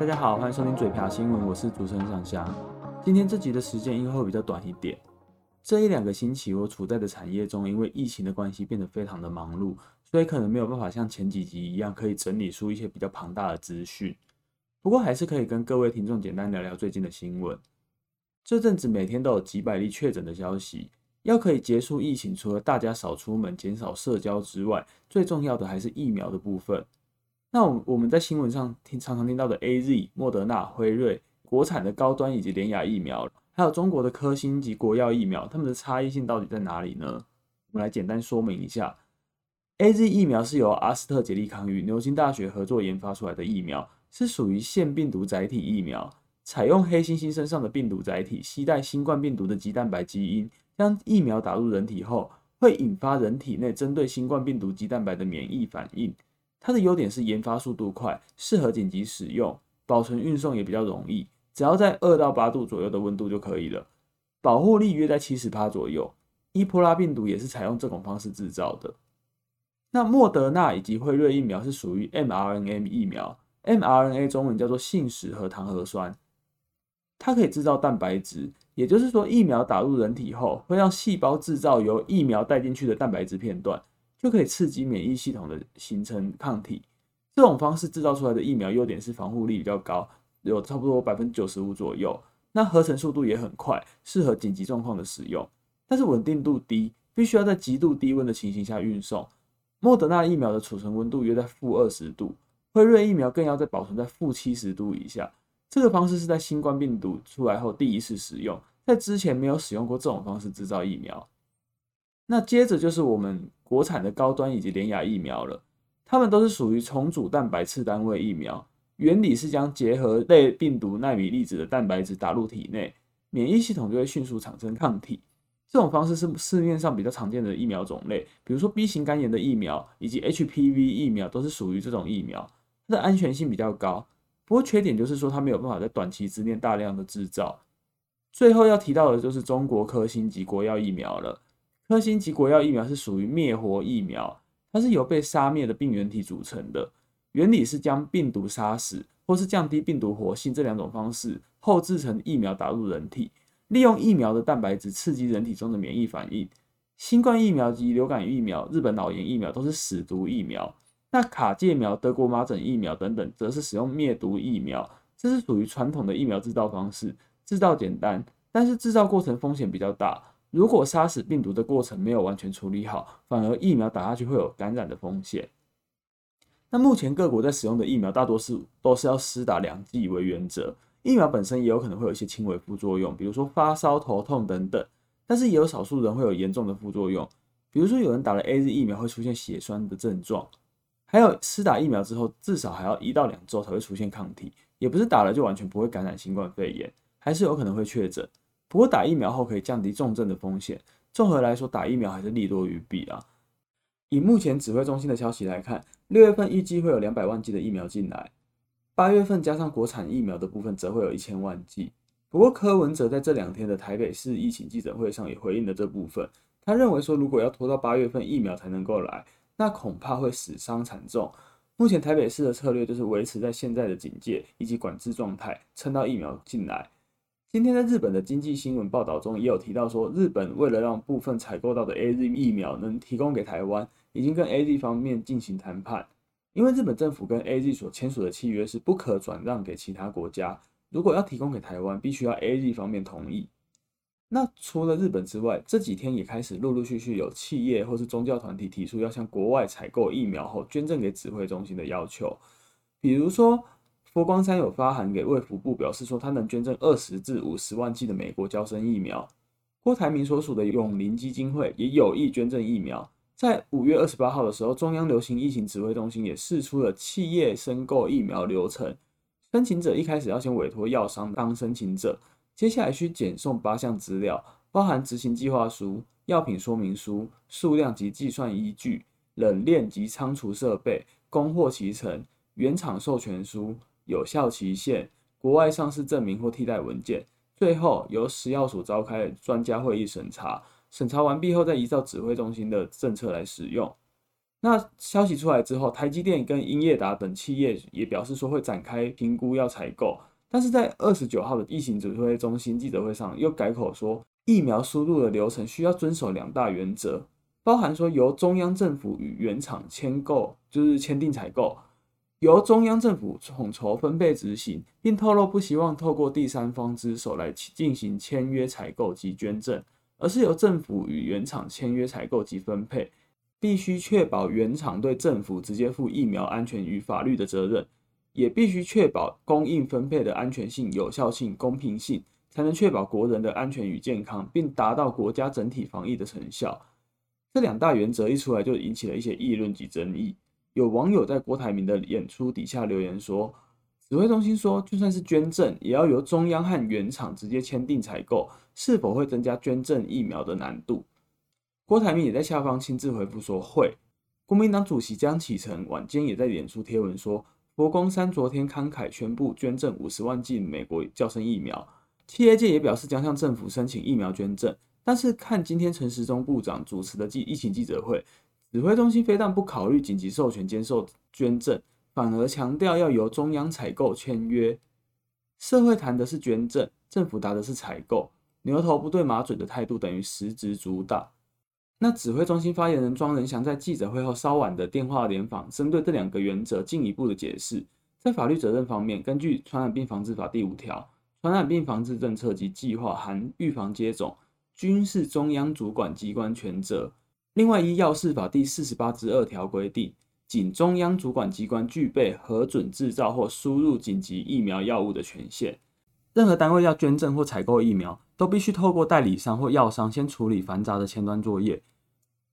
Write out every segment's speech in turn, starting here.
大家好，欢迎收听嘴瓢新闻，我是主持人小翔。今天这集的时间应该会比较短一点。这一两个星期，我处在的产业中，因为疫情的关系，变得非常的忙碌，所以可能没有办法像前几集一样，可以整理出一些比较庞大的资讯。不过还是可以跟各位听众简单聊聊最近的新闻。这阵子每天都有几百例确诊的消息。要可以结束疫情，除了大家少出门、减少社交之外，最重要的还是疫苗的部分。那我我们在新闻上听常常听到的 AZ、莫德纳、辉瑞、国产的高端以及联雅疫苗，还有中国的科兴及国药疫苗，它们的差异性到底在哪里呢？我们来简单说明一下。AZ 疫苗是由阿斯特捷利康与牛津大学合作研发出来的疫苗，是属于腺病毒载体疫苗，采用黑猩猩身上的病毒载体，携带新冠病毒的肌蛋白基因。当疫苗打入人体后，会引发人体内针对新冠病毒肌蛋白的免疫反应。它的优点是研发速度快，适合紧急使用，保存运送也比较容易，只要在二到八度左右的温度就可以了。保护力约在七十趴左右。伊波拉病毒也是采用这种方式制造的。那莫德纳以及辉瑞疫苗是属于 mRNA 疫苗，mRNA 中文叫做信使核糖核酸，它可以制造蛋白质。也就是说，疫苗打入人体后，会让细胞制造由疫苗带进去的蛋白质片段，就可以刺激免疫系统的形成抗体。这种方式制造出来的疫苗优点是防护力比较高，有差不多百分之九十五左右。那合成速度也很快，适合紧急状况的使用。但是稳定度低，必须要在极度低温的情形下运送。莫德纳疫苗的储存温度约在负二十度，辉瑞疫苗更要在保存在负七十度以下。这个方式是在新冠病毒出来后第一次使用。在之前没有使用过这种方式制造疫苗，那接着就是我们国产的高端以及联雅疫苗了。它们都是属于重组蛋白次单位疫苗，原理是将结合类病毒纳米粒子的蛋白质打入体内，免疫系统就会迅速产生抗体。这种方式是市面上比较常见的疫苗种类，比如说 B 型肝炎的疫苗以及 HPV 疫苗都是属于这种疫苗，它的安全性比较高。不过缺点就是说它没有办法在短期之内大量的制造。最后要提到的就是中国科兴及国药疫苗了。科兴及国药疫苗是属于灭活疫苗，它是由被杀灭的病原体组成的。原理是将病毒杀死，或是降低病毒活性这两种方式后制成疫苗打入人体，利用疫苗的蛋白质刺激人体中的免疫反应。新冠疫苗及流感疫苗、日本脑炎疫苗都是死毒疫苗。那卡介苗、德国麻疹疫苗等等，则是使用灭毒疫苗，这是属于传统的疫苗制造方式。制造简单，但是制造过程风险比较大。如果杀死病毒的过程没有完全处理好，反而疫苗打下去会有感染的风险。那目前各国在使用的疫苗大多数都是要施打两剂为原则，疫苗本身也有可能会有一些轻微副作用，比如说发烧、头痛等等。但是也有少数人会有严重的副作用，比如说有人打了 AZ 疫苗会出现血栓的症状，还有施打疫苗之后至少还要一到两周才会出现抗体，也不是打了就完全不会感染新冠肺炎。还是有可能会确诊，不过打疫苗后可以降低重症的风险。综合来说，打疫苗还是利多于弊啊。以目前指挥中心的消息来看，六月份预计会有两百万剂的疫苗进来，八月份加上国产疫苗的部分，则会有一千万剂。不过柯文哲在这两天的台北市疫情记者会上也回应了这部分，他认为说，如果要拖到八月份疫苗才能够来，那恐怕会死伤惨重。目前台北市的策略就是维持在现在的警戒以及管制状态，撑到疫苗进来。今天在日本的经济新闻报道中也有提到说，日本为了让部分采购到的 AZ 疫苗能提供给台湾，已经跟 AZ 方面进行谈判。因为日本政府跟 AZ 所签署的契约是不可转让给其他国家，如果要提供给台湾，必须要 AZ 方面同意。那除了日本之外，这几天也开始陆陆续续有企业或是宗教团体提出要向国外采购疫苗后捐赠给指挥中心的要求，比如说。佛光山有发函给卫福部，表示说他能捐赠二十至五十万剂的美国娇生疫苗。郭台铭所属的永龄基金会也有意捐赠疫苗。在五月二十八号的时候，中央流行疫情指挥中心也释出了企业申购疫苗流程。申请者一开始要先委托药商当申请者，接下来需检送八项资料，包含执行计划书、药品说明书、数量及计算依据、冷链及仓储设备、供货期程、原厂授权书。有效期限、国外上市证明或替代文件，最后由食药署召开专家会议审查，审查完毕后再依照指挥中心的政策来使用。那消息出来之后，台积电跟英业达等企业也表示说会展开评估要采购，但是在二十九号的疫情指挥中心记者会上又改口说，疫苗输入的流程需要遵守两大原则，包含说由中央政府与原厂签购，就是签订采购，由中央政府统筹分配执行，并透露不希望透过第三方之手来进行签约采购及捐赠，而是由政府与原厂签约采购及分配。必须确保原厂对政府直接负疫苗安全与法律的责任，也必须确保供应分配的安全性、有效性、公平性，才能确保国人的安全与健康，并达到国家整体防疫的成效。这两大原则一出来，就引起了一些议论及争议。有网友在郭台铭的演出底下留言说：“指挥中心说，就算是捐赠，也要由中央和原厂直接签订采购，是否会增加捐赠疫苗的难度？”郭台铭也在下方亲自回复说会。国民党主席江启臣晚间也在脸书贴文说，佛光山昨天慷慨宣布捐赠五十万剂美国叫声疫苗，企业界也表示将向政府申请疫苗捐赠。但是看今天陈时中部长主持的记疫情记者会，指挥中心非但不考虑紧急授权接受捐赠，反而强调要由中央采购签约。社会谈的是捐赠，政府答的是采购，牛头不对马嘴的态度等于实质主打。那指挥中心发言人庄仁祥在记者会后稍晚的电话联访，针对这两个原则进一步的解释。在法律责任方面，根据《传染病防治法》第五条，传染病防治政策及计划含预防接种，均是中央主管机关权责。另外，依《药事法》第四十八之二条规定，仅中央主管机关具备核准制造或输入紧急疫苗药物的权限。任何单位要捐赠或采购疫苗，都必须透过代理商或药商先处理繁杂的前端作业。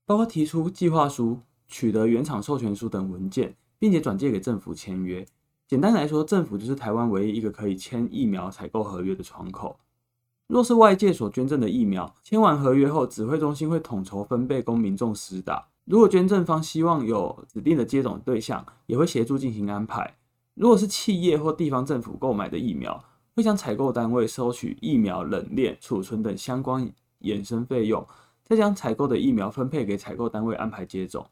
包括提出计划书、取得原厂授权书等文件，并且转介给政府签约。简单来说，政府就是台湾唯一一个可以签疫苗采购合约的窗口。若是外界所捐赠的疫苗，签完合约后，指挥中心会统筹分配供民众施打。如果捐赠方希望有指定的接种对象，也会协助进行安排。如果是企业或地方政府购买的疫苗，会向采购单位收取疫苗冷链、储存等相关衍生费用。再将采购的疫苗分配给采购单位安排接种。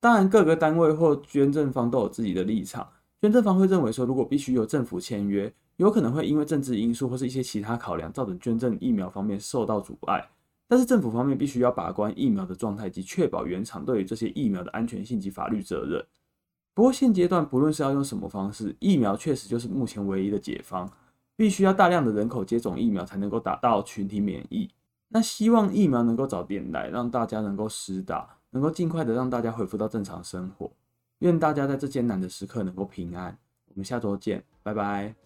当然，各个单位或捐赠方都有自己的立场。捐赠方会认为说，如果必须由政府签约，有可能会因为政治因素或是一些其他考量，造成捐赠疫苗方面受到阻碍。但是政府方面必须要把关疫苗的状态及确保原厂对于这些疫苗的安全性及法律责任。不过现阶段，不论是要用什么方式，疫苗确实就是目前唯一的解方。必须要大量的人口接种疫苗，才能够达到群体免疫。那希望疫苗能够早点来，让大家能够实打，能够尽快的让大家恢复到正常生活。愿大家在这艰难的时刻能够平安。我们下周见，拜拜。